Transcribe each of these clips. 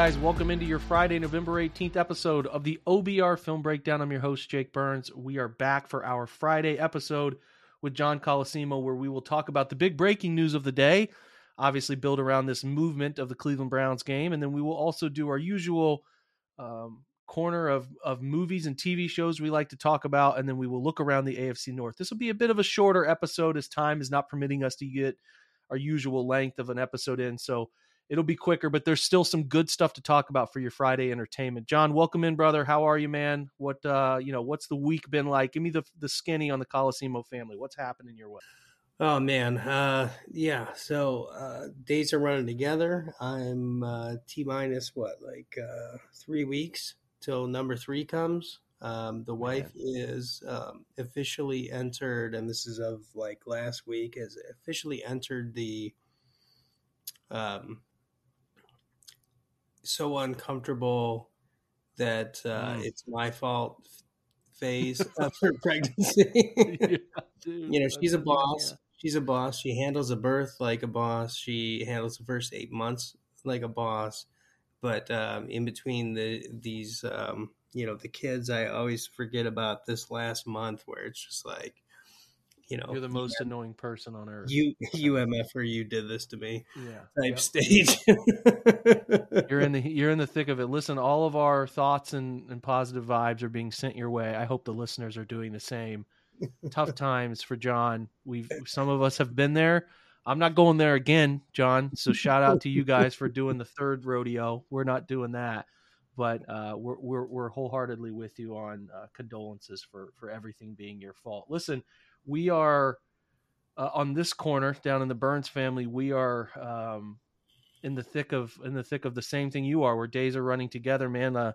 Guys, welcome into your Friday, November 18th episode of the OBR Film Breakdown. I'm your host, Jake Burns. We are back for our Friday episode with John Colosimo, where we will talk about the big breaking news of the day, obviously built around this movement of the Cleveland Browns game. And then we will also do our usual um, corner of, of movies and TV shows we like to talk about. And then we will look around the AFC North. This will be a bit of a shorter episode as time is not permitting us to get our usual length of an episode in. So it'll be quicker, but there's still some good stuff to talk about for your Friday entertainment. John, welcome in, brother. How are you, man? What uh, you know, what's the week been like? Give me the the skinny on the Colosimo family. What's happening your way? Oh man, uh, yeah. So uh, days are running together. I'm uh, t minus what, like uh, three weeks till number three comes. Um, the wife is um, officially entered, and this is of like last week, has officially entered the um, so uncomfortable that uh, Mm. it's my fault phase of her pregnancy. dude, you know she's a boss. she's a boss. She handles a birth like a boss. She handles the first eight months like a boss. But um, in between the these um, you know the kids i always forget about this last month where it's just like you know yeah. You're the most annoying person on earth. you umf or you did this to me yeah. type Yep. stage You're in the you're in the thick of it. Listen, all of our thoughts and, and positive vibes are being sent your way. I hope the listeners are doing the same. Tough times for John. We've some of us have been there. I'm not going there again, John. So shout out to you guys for doing the third rodeo. We're not doing that, but uh, we're we're we're wholeheartedly with you on uh, condolences for for everything being your fault. Listen, we are uh, on this corner down in the Burns family. We are um, in the thick of in the thick of the same thing you are, where days are running together. Man, uh,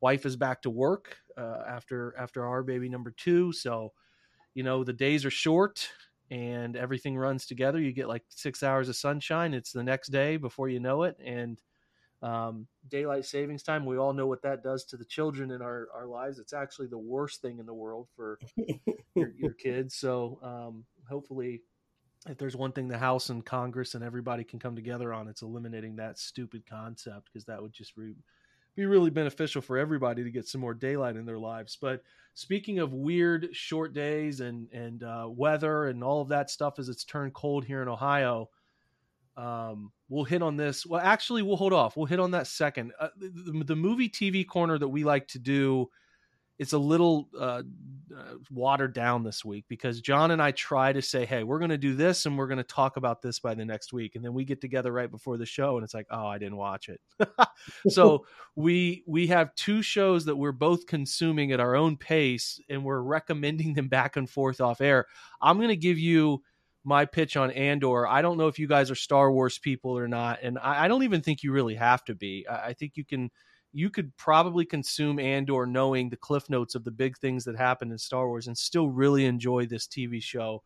wife is back to work uh, after after our baby number two, so you know the days are short and everything runs together. You get like six hours of sunshine. It's the next day before you know it, and um, daylight savings time. We all know what that does to the children in our our lives. It's actually the worst thing in the world for your, your kids. So um, hopefully, if there's one thing the House and Congress and everybody can come together on, it's eliminating that stupid concept because that would just re- be really beneficial for everybody to get some more daylight in their lives. But speaking of weird short days and and uh, weather and all of that stuff as it's turned cold here in Ohio. Um, we'll hit on this. Well, actually, we'll hold off. We'll hit on that second. Uh, the, the movie TV corner that we like to do it's a little uh, uh, watered down this week because John and I try to say, "Hey, we're going to do this and we're going to talk about this by the next week," and then we get together right before the show, and it's like, "Oh, I didn't watch it." so we we have two shows that we're both consuming at our own pace, and we're recommending them back and forth off air. I'm going to give you my pitch on Andor. I don't know if you guys are Star Wars people or not, and I, I don't even think you really have to be. I, I think you can you could probably consume Andor knowing the cliff notes of the big things that happen in Star Wars and still really enjoy this TV show.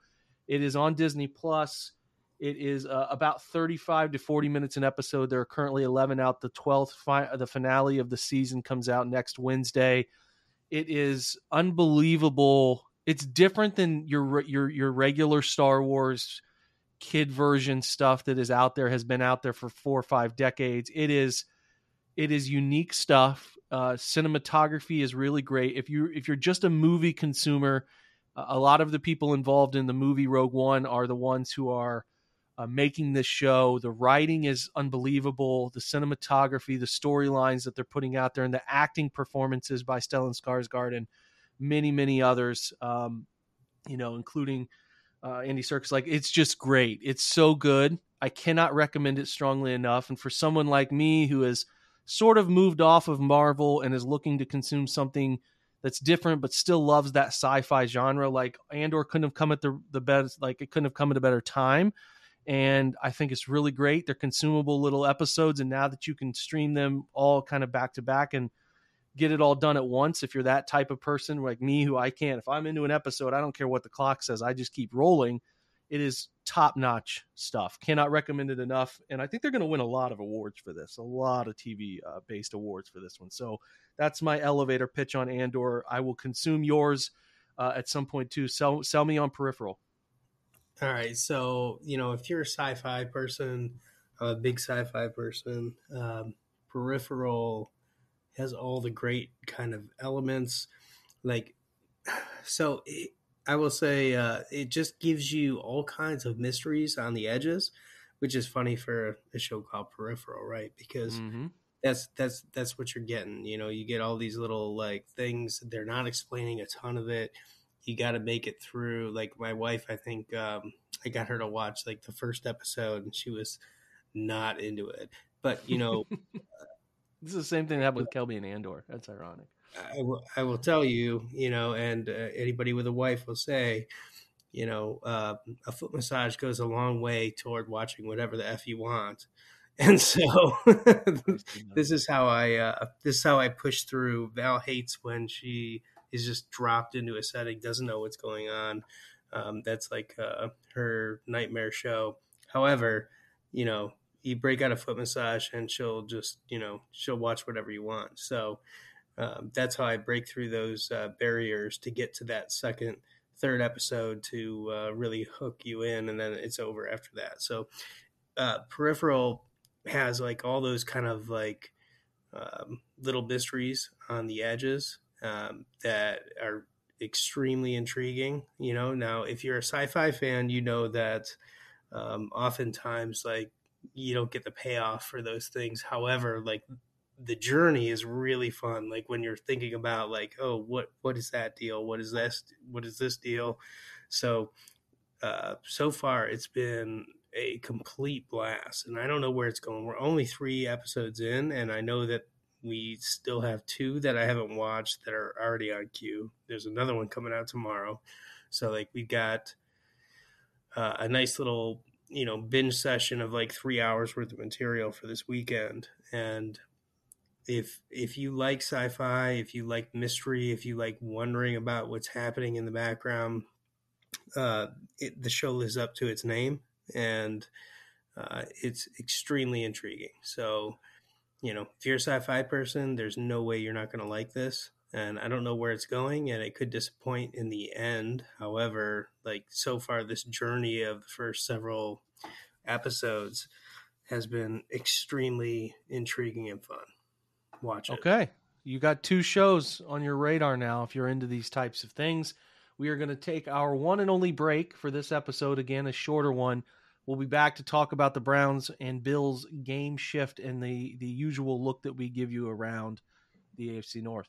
It is on Disney Plus. It is uh, about 35 to 40 minutes an episode. There are currently 11 out. The 12th, fi- the finale of the season comes out next Wednesday. It is unbelievable. It's different than your your your regular Star Wars kid version stuff that is out there has been out there for four or five decades. It is it is unique stuff. Uh, cinematography is really great. If you if you're just a movie consumer, a lot of the people involved in the movie Rogue One are the ones who are uh, making this show. The writing is unbelievable. The cinematography, the storylines that they're putting out there, and the acting performances by Stellan Skarsgård and many, many others. Um, you know, including uh, Andy Serkis. Like, it's just great. It's so good. I cannot recommend it strongly enough. And for someone like me who has sort of moved off of Marvel and is looking to consume something that's different but still loves that sci-fi genre, like Andor couldn't have come at the the best. Like, it couldn't have come at a better time and I think it's really great. They're consumable little episodes, and now that you can stream them all kind of back to back and get it all done at once, if you're that type of person like me, who I can't, if I'm into an episode, I don't care what the clock says, I just keep rolling. It is top notch stuff. Cannot recommend it enough. And I think they're going to win a lot of awards for this, a lot of TV uh, based awards for this one. So that's my elevator pitch on Andor. I will consume yours uh, at some point too. Sell, sell me on peripheral. All right, so you know if you're a sci-fi person, I'm a big sci-fi person. Um, Peripheral has all the great kind of elements, like so. It, I will say uh, it just gives you all kinds of mysteries on the edges, which is funny for a show called Peripheral, right? Because Mm-hmm. that's that's that's what you're getting. You know, you get all these little like things. They're not explaining a ton of it. You got to make it through. Like my wife, I think um, I got her to watch like the first episode, and she was not into it. But you know, This is the same thing that happened with Kelby and Andor. That's ironic. I will, I will tell you, you know, and uh, anybody with a wife will say, you know, uh, a foot massage goes a long way toward watching whatever the f you want. And so this is how I uh, this is how I push through. Val hates when she is just dropped into a setting, doesn't know what's going on. Um, that's like uh, her nightmare show. However, you know, you break out a foot massage and she'll just, you know, she'll watch whatever you want. So um, that's how I break through those uh, barriers to get to that second, third episode to uh, really hook you in, and then it's over after that. So uh, Peripheral has like all those kind of like um, little mysteries on the edges um, that are extremely intriguing. You know, now if you're a sci-fi fan, you know that um, oftentimes like you don't get the payoff for those things. However, like the journey is really fun. Like when you're thinking about like, oh, what what is that deal? What is this? What is this deal? So uh, so far, it's been a complete blast, and I don't know where it's going. We're only three episodes in, and I know that we still have two that I haven't watched that are already on queue. There's another one coming out tomorrow, so like we've got uh, a nice little you know binge session of like three hours worth of material for this weekend, and if if you like sci-fi, if you like mystery, if you like wondering about what's happening in the background, uh, it, the show lives up to its name, and uh, it's extremely intriguing. So, you know, if you're a sci-fi person, there's no way you're not going to like this. And I don't know where it's going, and it could disappoint in the end. However, like so far, this journey of the first several episodes has been extremely intriguing and fun. Watch it. Okay. You got two shows on your radar now if you're into these types of things. We are going to take our one and only break for this episode. Again, a shorter one. We'll be back to talk about the Browns and Bills game shift and the, the usual look that we give you around the AFC North.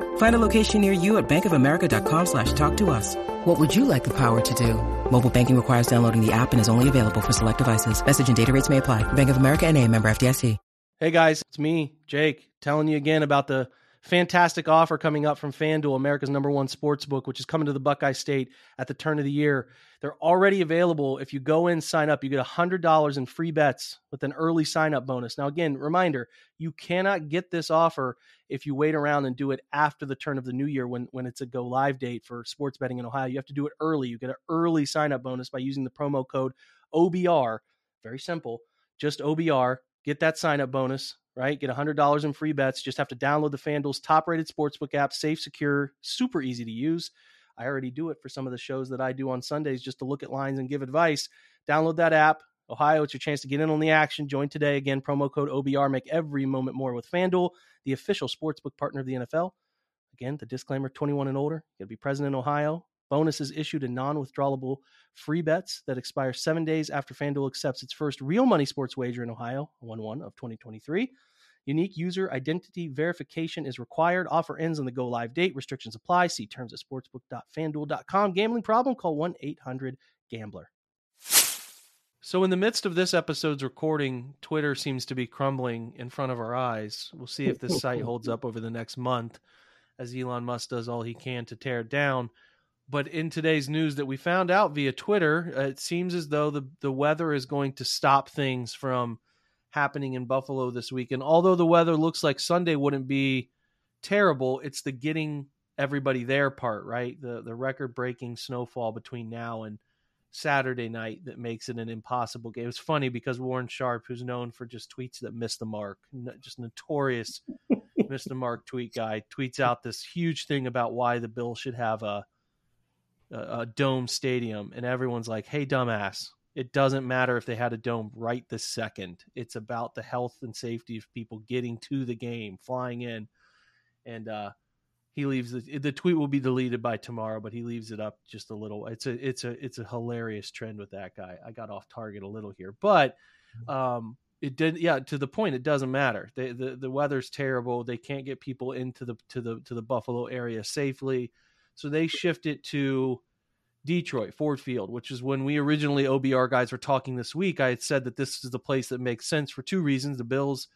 Find a location near you at bankofamerica.com slash talk to us. What would you like the power to do? Mobile banking requires downloading the app and is only available for select devices. Message and data rates may apply. Bank of America and a member FDIC. Hey guys, it's me, Jake, telling you again about the fantastic offer coming up from FanDuel, America's number one sports book, which is coming to the Buckeye State at the turn of the year. They're already available. If you go in, sign up, you get $100 in free bets with an early sign up bonus. Now, again, reminder you cannot get this offer if you wait around and do it after the turn of the new year when, when it's a go live date for sports betting in Ohio. You have to do it early. You get an early sign up bonus by using the promo code OBR. Very simple, just OBR get that sign up bonus, right? Get $100 in free bets. Just have to download the FanDuel's top rated sportsbook app, safe, secure, super easy to use. I already do it for some of the shows that I do on Sundays just to look at lines and give advice. Download that app. Ohio, it's your chance to get in on the action. Join today. Again, promo code OBR. Make every moment more with FanDuel, the official sportsbook partner of the NFL. Again, the disclaimer 21 and older. You Got to be present in Ohio. Bonuses issued in non withdrawable free bets that expire seven days after FanDuel accepts its first real money sports wager in Ohio, 1 1 of 2023. Unique user identity verification is required. Offer ends on the go live date. Restrictions apply. See terms at sportsbook.fanduel.com. Gambling problem? Call 1 800 Gambler. So, in the midst of this episode's recording, Twitter seems to be crumbling in front of our eyes. We'll see if this site holds up over the next month as Elon Musk does all he can to tear it down. But in today's news that we found out via Twitter, uh, it seems as though the, the weather is going to stop things from happening in Buffalo this week. And although the weather looks like Sunday wouldn't be terrible, it's the getting everybody there part, right? The the record breaking snowfall between now and Saturday night that makes it an impossible game. It's funny because Warren Sharp, who's known for just tweets that miss the mark, just notorious miss the mark tweet guy, tweets out this huge thing about why the Bills should have a a, a dome stadium, and everyone's like, "Hey, dumbass." It doesn't matter if they had a dome right this second. It's about the health and safety of people getting to the game, flying in. And uh, he leaves the, the tweet will be deleted by tomorrow, but he leaves it up just a little. It's a it's a it's a hilarious trend with that guy. I got off target a little here, but um, it did yeah to the point. It doesn't matter. They, the the weather's terrible. They can't get people into the to the to the Buffalo area safely, so they shift it to Detroit, Ford Field, which is when we originally OBR guys were talking this week. I had said that this is the place that makes sense for two reasons. The Bills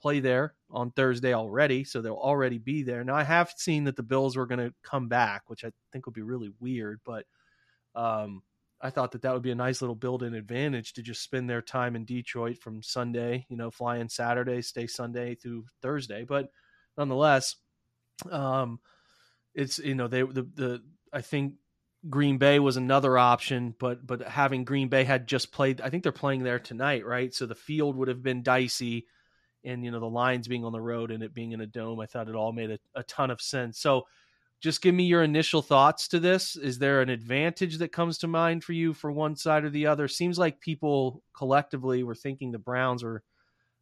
play there on Thursday already, so they'll already be there. Now I have seen that the Bills were going to come back, which I think would be really weird, but um, I thought that that would be a nice little built-in advantage to just spend their time in Detroit from Sunday, you know, fly in Saturday, stay Sunday through Thursday. But nonetheless, um, it's you know they the the I think Green Bay was another option, but but having Green Bay had just played, I think they're playing there tonight, right? So the field would have been dicey, and you know the lines being on the road and it being in a dome, I thought it all made a, a ton of sense. So just give me your initial thoughts to this. Is there an advantage that comes to mind for you for one side or the other? Seems like people collectively were thinking the Browns are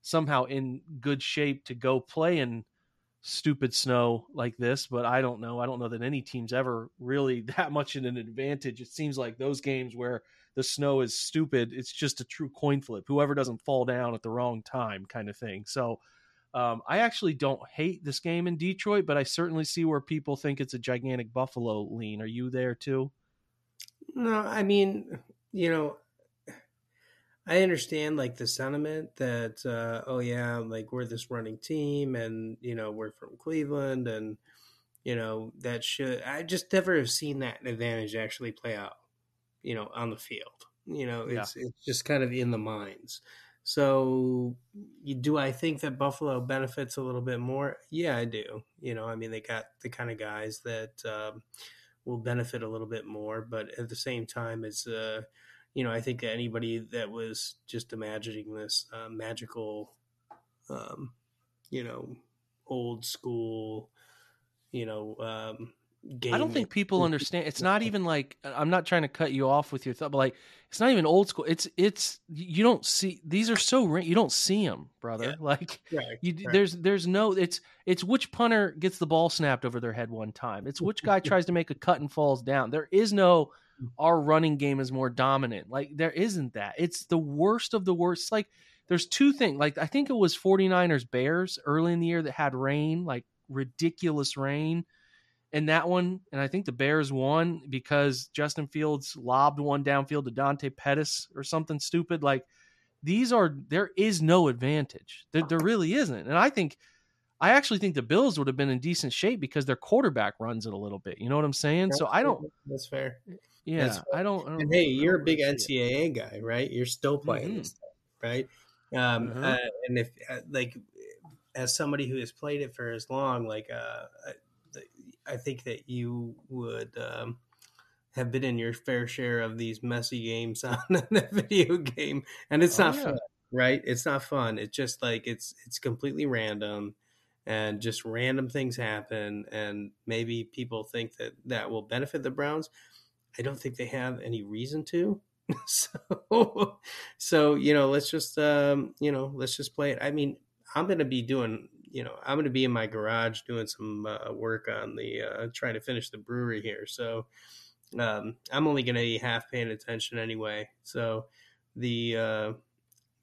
somehow in good shape to go play in stupid snow like this, but I don't know. I don't know that any team's ever really that much in an advantage. It seems like those games where the snow is stupid, it's just a true coin flip. Whoever doesn't fall down at the wrong time, kind of thing. So um, I actually don't hate this game in Detroit, but I certainly see where people think it's a gigantic Buffalo lean. Are you there too? No, I mean, you know, I understand like the sentiment that uh, oh yeah, like we're this running team, and you know we're from Cleveland, and you know, that should I just never have seen that advantage actually play out, you know, on the field. You know, Yeah. it's it's just kind of in the minds. So, you, do I think that Buffalo benefits a little bit more? Yeah, I do. You know, I mean, they got the kind of guys that um, will benefit a little bit more, but at the same time, it's uh, you know, I think anybody that was just imagining this uh, magical, um, you know, old school, you know, um, game. I don't think people understand. It's not even like I'm not trying to cut you off with your thought, but like it's not even old school. It's it's you don't see these are so you don't see them, brother. Yeah. Like Right, you right. there's there's no it's it's which punter gets the ball snapped over their head one time. It's which guy tries to make a cut and falls down. There is no our running game is more dominant. Like there isn't that. It's the worst of the worst. Like there's two things. Like I think it was 49ers Bears early in the year that had rain, like ridiculous rain. And that one, and I think the Bears won because Justin Fields lobbed one downfield to Dante Pettis or something stupid. Like these are there is no advantage. There, there really isn't. And I think I actually think the Bills would have been in decent shape because their quarterback runs it a little bit. You know what I'm saying? So I don't That's fair. Yeah, I don't, I don't And hey, you're a big. NCAA guy, right? You're still playing Mhm. this stuff, right? Um, Mhm. uh, and if uh, like as somebody who has played it for as long, like uh, I- I think that you would um, have been in your fair share of these messy games on the video game, and it's Oh, not yeah. fun, right? It's not fun. It's just like it's it's completely random. And just random things happen, and maybe people think that that will benefit the Browns. I don't think they have any reason to. so, so you know, let's just um, you know, let's just play it. I mean, I'm going to be doing, you know, I'm going to be in my garage doing some uh, work on the uh, trying to finish the brewery here. So, um, I'm only going to be half paying attention anyway. So, the uh,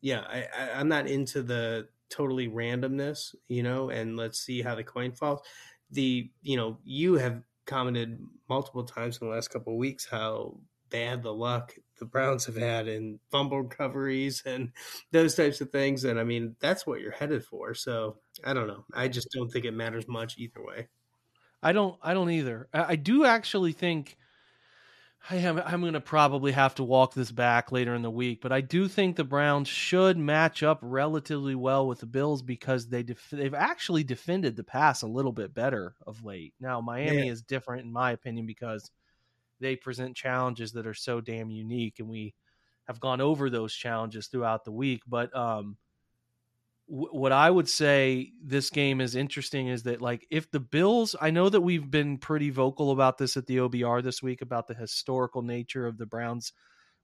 yeah, I, I, I'm not into the totally randomness, you know, and let's see how the coin falls. The you know, you have commented multiple times in the last couple of weeks how bad the luck the Browns have had in fumble recoveries and those types of things. And I mean, that's what you're headed for. So I don't know. I just don't think it matters much either way. I don't. I don't either. I, I do actually think I am. I'm going to probably have to walk this back later in the week, but I do think the Browns should match up relatively well with the Bills because they def- they've actually defended the pass a little bit better of late. Now Miami Yeah. is different in my opinion because they present challenges that are so damn unique, and we have gone over those challenges throughout the week. But um, what I would say this game is interesting is that like if the Bills, I know that we've been pretty vocal about this at the OBR this week about the historical nature of the Browns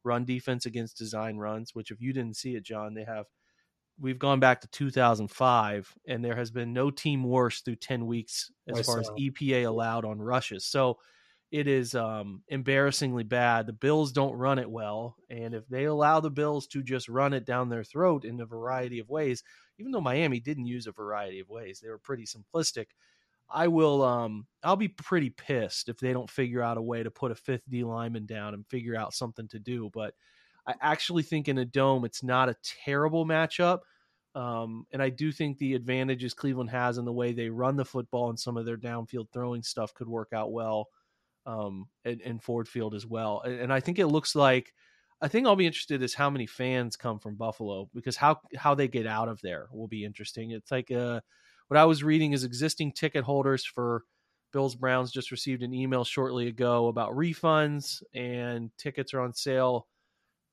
run defense against design runs, which if you didn't see it, John, they have we've gone back to 2005 and there has been no team worse through 10 weeks as I far as. EPA allowed on rushes. So it is um, embarrassingly bad. The Bills don't run it well, and if they allow the Bills to just run it down their throat in a variety of ways, even though Miami didn't use a variety of ways, they were pretty simplistic. I will um I'll be pretty pissed if they don't figure out a way to put a fifth D lineman down and figure out something to do. But I actually think in a dome it's not a terrible matchup. Um, and I do think the advantages Cleveland has in the way they run the football and some of their downfield throwing stuff could work out well um, in, Ford Field as well. And, and I think it looks like I think I'll be interested is how many fans come from Buffalo because how how they get out of there will be interesting. It's like uh, what I was reading is existing ticket holders for Bills Browns just received an email shortly ago about refunds and tickets are on sale.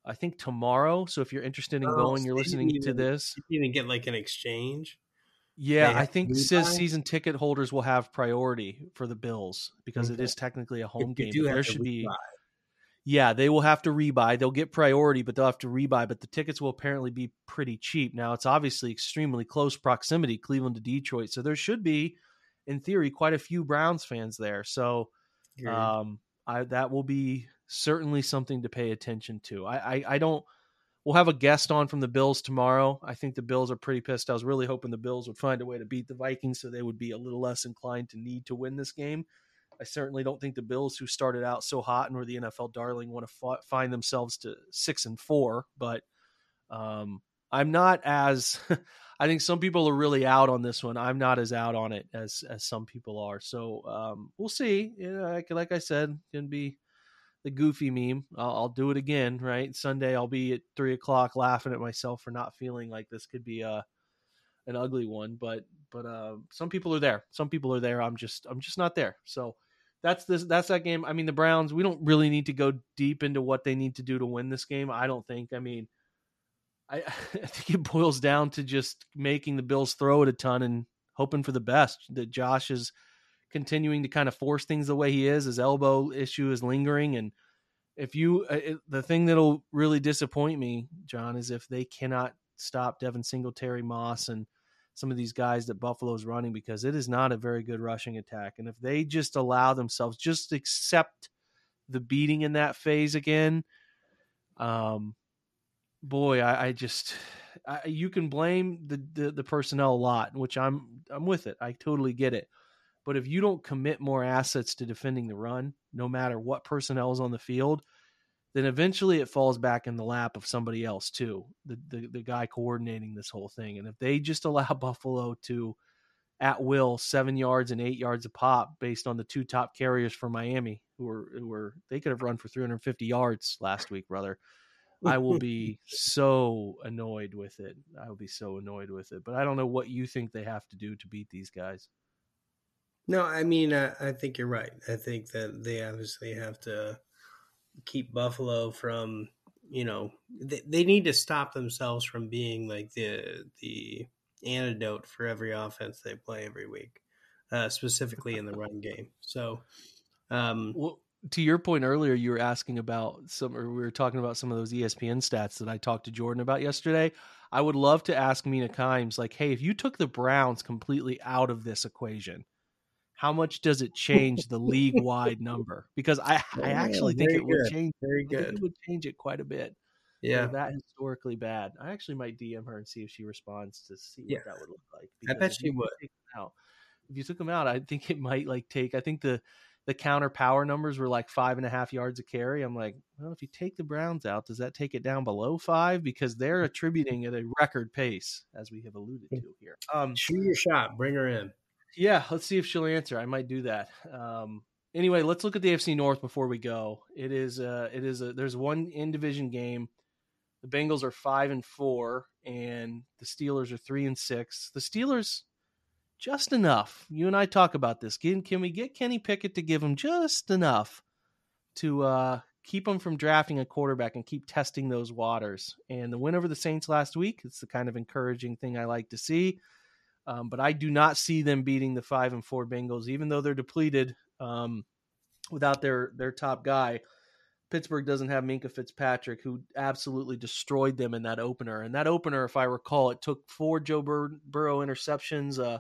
I think tomorrow. So if you're interested in Oh, going, so you're listening didn't to this. You didn't get like an exchange. Yeah, I think says season ticket holders will have priority for the Bills because it Okay. is technically a home game. do but have there should be. Yeah, they will have to rebuy. They'll get priority, but they'll have to rebuy. But the tickets will apparently be pretty cheap. Now it's obviously extremely close proximity, Cleveland to Detroit. So there should be, in theory, quite a few Browns fans there. So um, I that will be certainly something to pay attention to. I, I I don't. We'll have a guest on from the Bills tomorrow. I think the Bills are pretty pissed. I was really hoping the Bills would find a way to beat the Vikings so they would be a little less inclined to need to win this game. I certainly don't think the Bills, who started out so hot and were the NFL darling, want to fi- find themselves to six and four. But um, I'm not as I think some people are really out on this one. I'm not as out on it as as some people are. So um, we'll see. You know, like, like I said, can be the goofy meme. I'll, I'll do it again. Right, Sunday I'll be at three o'clock laughing at myself for not feeling like this could be a an ugly one. But but uh, some people are there. Some people are there. I'm just I'm just not there. So that's this that's that game. I mean, the Browns. We don't really need to go deep into what they need to do to win this game. I don't think. I mean I, I think it boils down to just making the Bills throw it a ton and hoping for the best. That Josh is continuing to kind of force things the way he is. His elbow issue is lingering, and if you, uh, it, the thing that'll really disappoint me, John, is if they cannot stop Devin Singletary, Moss, and some of these guys that Buffalo's running because it is not a very good rushing attack. And if they just allow themselves, just accept the beating in that phase again, um, boy, I, I just I, you can blame the, the the personnel a lot, which I'm I'm with it. I totally get it. But if you don't commit more assets to defending the run, no matter what personnel is on the field, then eventually it falls back in the lap of somebody else too, the the, the guy coordinating this whole thing. And if they just allow Buffalo to at will seven yards and eight yards a pop based on the two top carriers for Miami, who were who were they could have run for 350 yards last week, brother. I will be so annoyed with it. I will be so annoyed with it. But I don't know what you think they have to do to beat these guys. No, I mean, i, I think you're right. I think that they obviously have to keep Buffalo from, you know, they, they need to stop themselves from being like the the antidote for every offense they play every week, uh, specifically in the run game. So, um, well, to your point earlier, you were asking about some, or we were talking about some of those ESPN stats that I talked to Jordan about yesterday. I would love to ask Mina Kimes, like, hey, if you took the Browns completely out of this equation, how much does it change the league wide number? Because I, I actually think it would change. very I think good. it would change it quite a bit. Yeah, that historically bad. I actually might DM her and see if she responds to see what Yeah. that would look like. I bet she you would. out- If you took them out, I think it might like take. I think the the counter power numbers were like five and a half yards a carry. I'm like, well, if you take the Browns out, does that take it down below five? Because they're attributing at a record pace, as we have alluded to here. Um, shoot your shot, bring her in. Yeah, let's see if she'll answer. I might do that. Um, anyway, let's look at the AFC North before we go. It is uh it is a there's one in division game. The Bengals are five and four, and the Steelers are three and six. The Steelers just enough. You and I talk about this. Can, can we get Kenny Pickett to give them just enough to uh, keep them from drafting a quarterback and keep testing those waters? And the win over the Saints last week, it's the kind of encouraging thing I like to see. Um, but I do not see them beating the five and four Bengals, even though they're depleted um, without their their top guy. Pittsburgh doesn't have Minkah Fitzpatrick, who absolutely destroyed them in that opener. And that opener, if I recall, it took four Joe Bur- Burrow interceptions. Uh,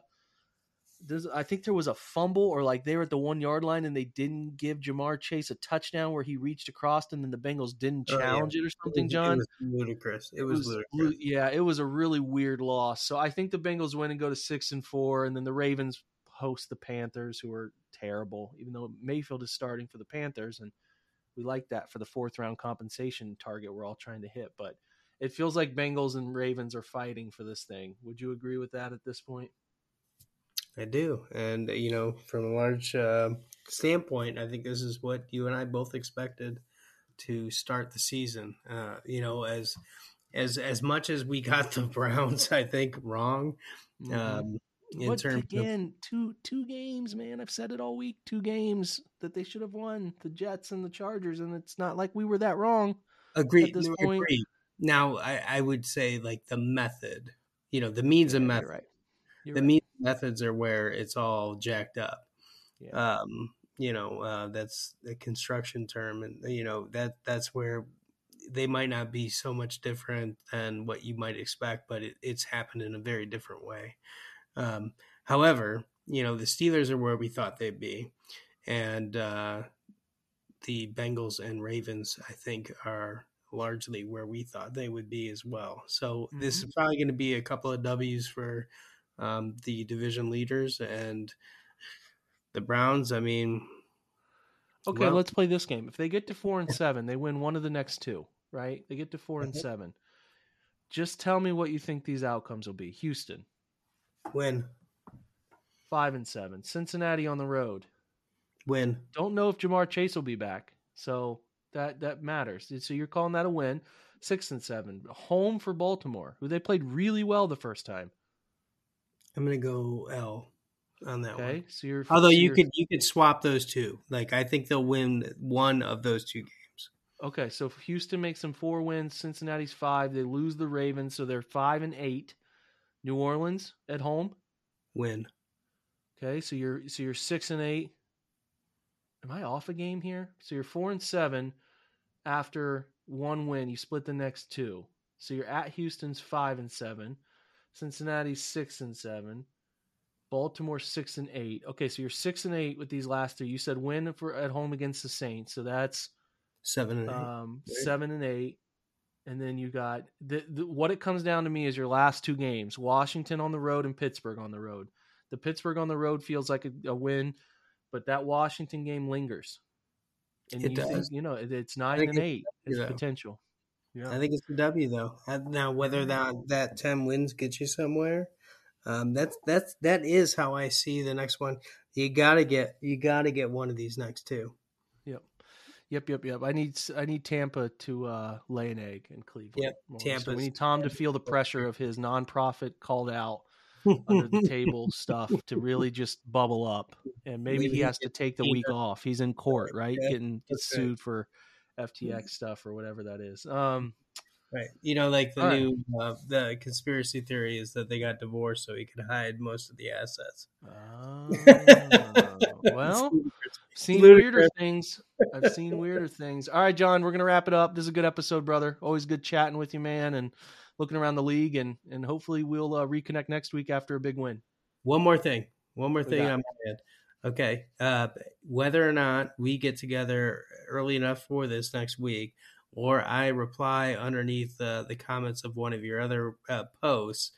I think there was a fumble, or like they were at the one yard line and they didn't give Ja'Marr Chase a touchdown where he reached across, and then the Bengals didn't Oh, yeah. challenge it or something. It was- John, It was ludicrous. It was, lu- ludicrous. yeah, it was a really weird loss. So I think the Bengals win and go to six and four, and then the Ravens host the Panthers, who are terrible. Even though Mayfield is starting for the Panthers, and we like that for the fourth round compensation target we're all trying to hit. But it feels like Bengals and Ravens are fighting for this thing. Would you agree with that at this point? I do, and you know, from a large uh, standpoint, I think this is what you and I both expected to start the season. Uh, you know, as as as much as we got the Browns, I think wrong. Um, in terms of again, two two games, man. I've said it all week. Two games that they should have won, the Jets and the Chargers, and it's not like we were that wrong. agree, at this no, point- agree. Now, I, I would say like the method, you know, the means and Yeah, method. Right. The right. means and methods are where it's all jacked up. Yeah. um, you know, uh, that's a construction term, and you know that that's where they might not be so much different than what you might expect, but it, it's happened in a very different way. Um, however, you know the Steelers are where we thought they'd be, and uh, the Bengals and Ravens, I think, are largely where we thought they would be as well. So this is probably going to be a couple of W's for um, the division leaders and the Browns. I mean, Okay, well- let's play this game. If they get to four and seven, they win one of the next two, right? They get to 4 and Mhm. seven. Just tell me what you think these outcomes will be. Houston, Win. five and seven. Cincinnati on the road. Win. Don't know if Ja'Marr Chase will be back, so that that matters. So you're calling that a win. Six and seven. Home for Baltimore, who they played really well the first time. I'm gonna go L on that Okay, one. so you're. Although so you you're- could you could swap those two. Like I think they'll win one of those two games. Okay, so if Houston makes them four wins, Cincinnati's five. They lose the Ravens, so they're five and eight. New Orleans at home. Win. Okay, so you're so you're six and eight. Am I off a game here? So you're four and seven after one win. You split the next two. So you're at Houston's five and seven, Cincinnati's six and seven, Baltimore six and eight. Okay, so you're six and eight with these last three. You said win for at home against the Saints, so that's Seven and eight. um, right? seven and eight, and then you got the, the what it comes down to me is your last two games: Washington on the road and Pittsburgh on the road. The Pittsburgh on the road feels like a, a win, but that Washington game lingers. And It you think, does. you know, it, it's nine think and it's- eight is yeah. potential. Yeah. I think it's a W though. Now whether that that ten wins gets you somewhere, um, that's that's that is how I see the next one. You gotta get you gotta get one of these next two. Yep. Yep, yep, yep. I need I need Tampa to uh, lay an egg in Cleveland. Yep, more. So we need Tom to feel the pressure of his nonprofit called out under the table stuff to really just bubble up. And maybe Maybe he has to take the week off. He's in court, right? Yeah, Getting sued for FTX stuff or whatever that is. Um Right. You know, like the All right. new uh, the conspiracy theory is that they got divorced so he could hide most of the assets. oh, well, seen weirder things. I've seen weirder things. All right, John, we're gonna wrap it up. This is a good episode, brother. Always good chatting with you, man, and looking around the league, and and hopefully we'll uh, reconnect next week after a big win. One more thing. One more thing on my end. Okay. Uh, whether or not we get together early enough for this next week, or I reply underneath the, the comments of one of your other uh, posts,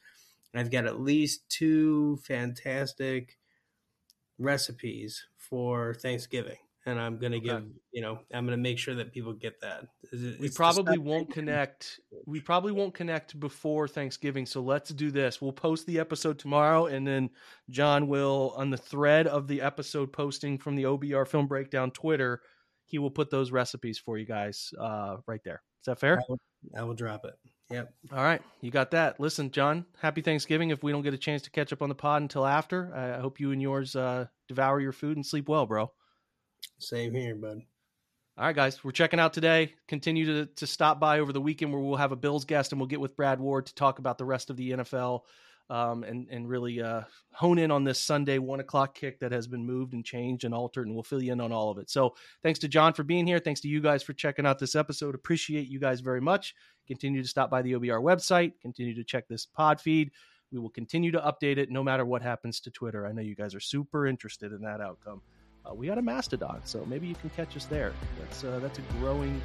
I've got at least two fantastic recipes for Thanksgiving. And I'm going to give, you know, I'm going to make sure that people get that. It's We probably won't connect. We probably won't connect before Thanksgiving. So let's do this. We'll post the episode tomorrow, and then John will, on the thread of the episode posting from the OBR Film Breakdown Twitter, he will put those recipes for you guys uh, right there. Is that fair? I will, I will drop it. Yep. All right, you got that. Listen, John, happy Thanksgiving. If we don't get a chance to catch up on the pod until after, I hope you and yours uh, devour your food and sleep well, bro. Same here, bud. All right, guys, we're checking out today. Continue to, to stop by over the weekend where we'll have a Bills guest and we'll get with Brad Ward to talk about the rest of the NFL um, and, and really uh, hone in on this Sunday one o'clock kick that has been moved and changed and altered, and we'll fill you in on all of it. So thanks to John for being here. Thanks to you guys for checking out this episode. Appreciate you guys very much. Continue to stop by the OBR website. Continue to check this pod feed. We will continue to update it no matter what happens to Twitter. I know you guys are super interested in that outcome uh, we got a Mastodon, so maybe you can catch us there. That's uh, that's a growing,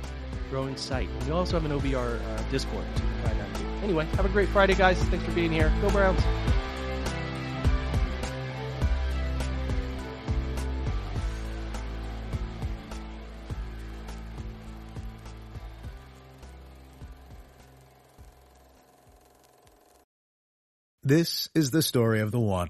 growing site. We also have an OBR uh, Discord, find too. Anyway, have a great Friday, guys. Thanks for being here. Go Browns. This is the story of the one.